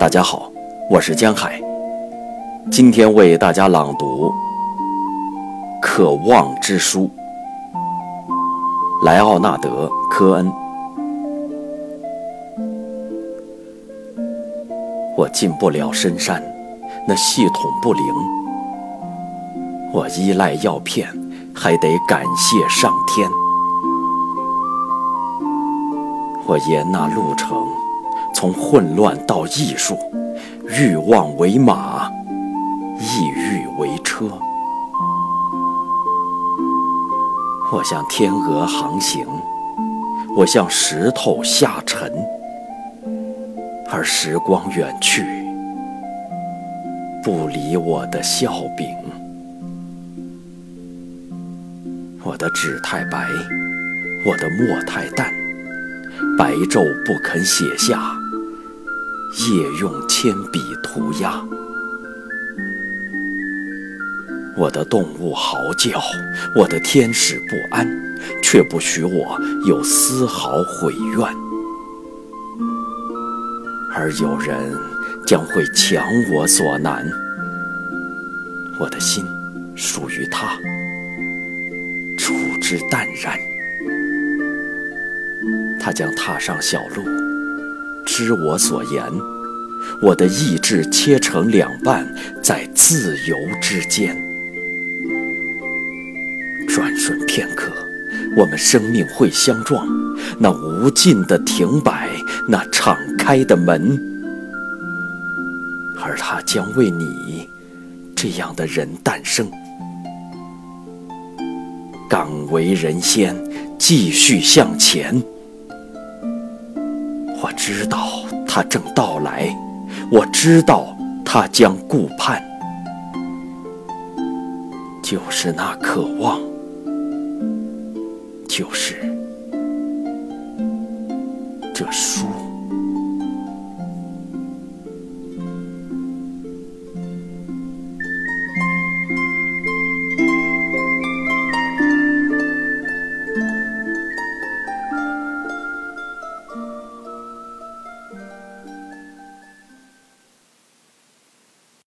大家好，我是江海，今天为大家朗读《渴望之书》，莱奥纳德·科恩。我进不了深山，那系统不灵；我依赖药片，还得感谢上天。我沿那路程。从混乱到艺术，欲望为马，意欲为车。我向天鹅航行，我向石头下沉，而时光远去，不理我的笑柄。我的纸太白，我的墨太淡，白昼不肯写下。夜用铅笔涂鸦，我的动物嚎叫，我的天使不安，却不许我有丝毫悔怨。而有人将会强我所难，我的心属于他，处之淡然。他将踏上小路。知我所言，我的意志切成两半，在自由之间。转瞬片刻，我们生命会相撞，那无尽的停摆，那敞开的门，而他将为你这样的人诞生。敢为人先，继续向前。我知道他正到来，我知道他将顾盼，就是那渴望，就是这书。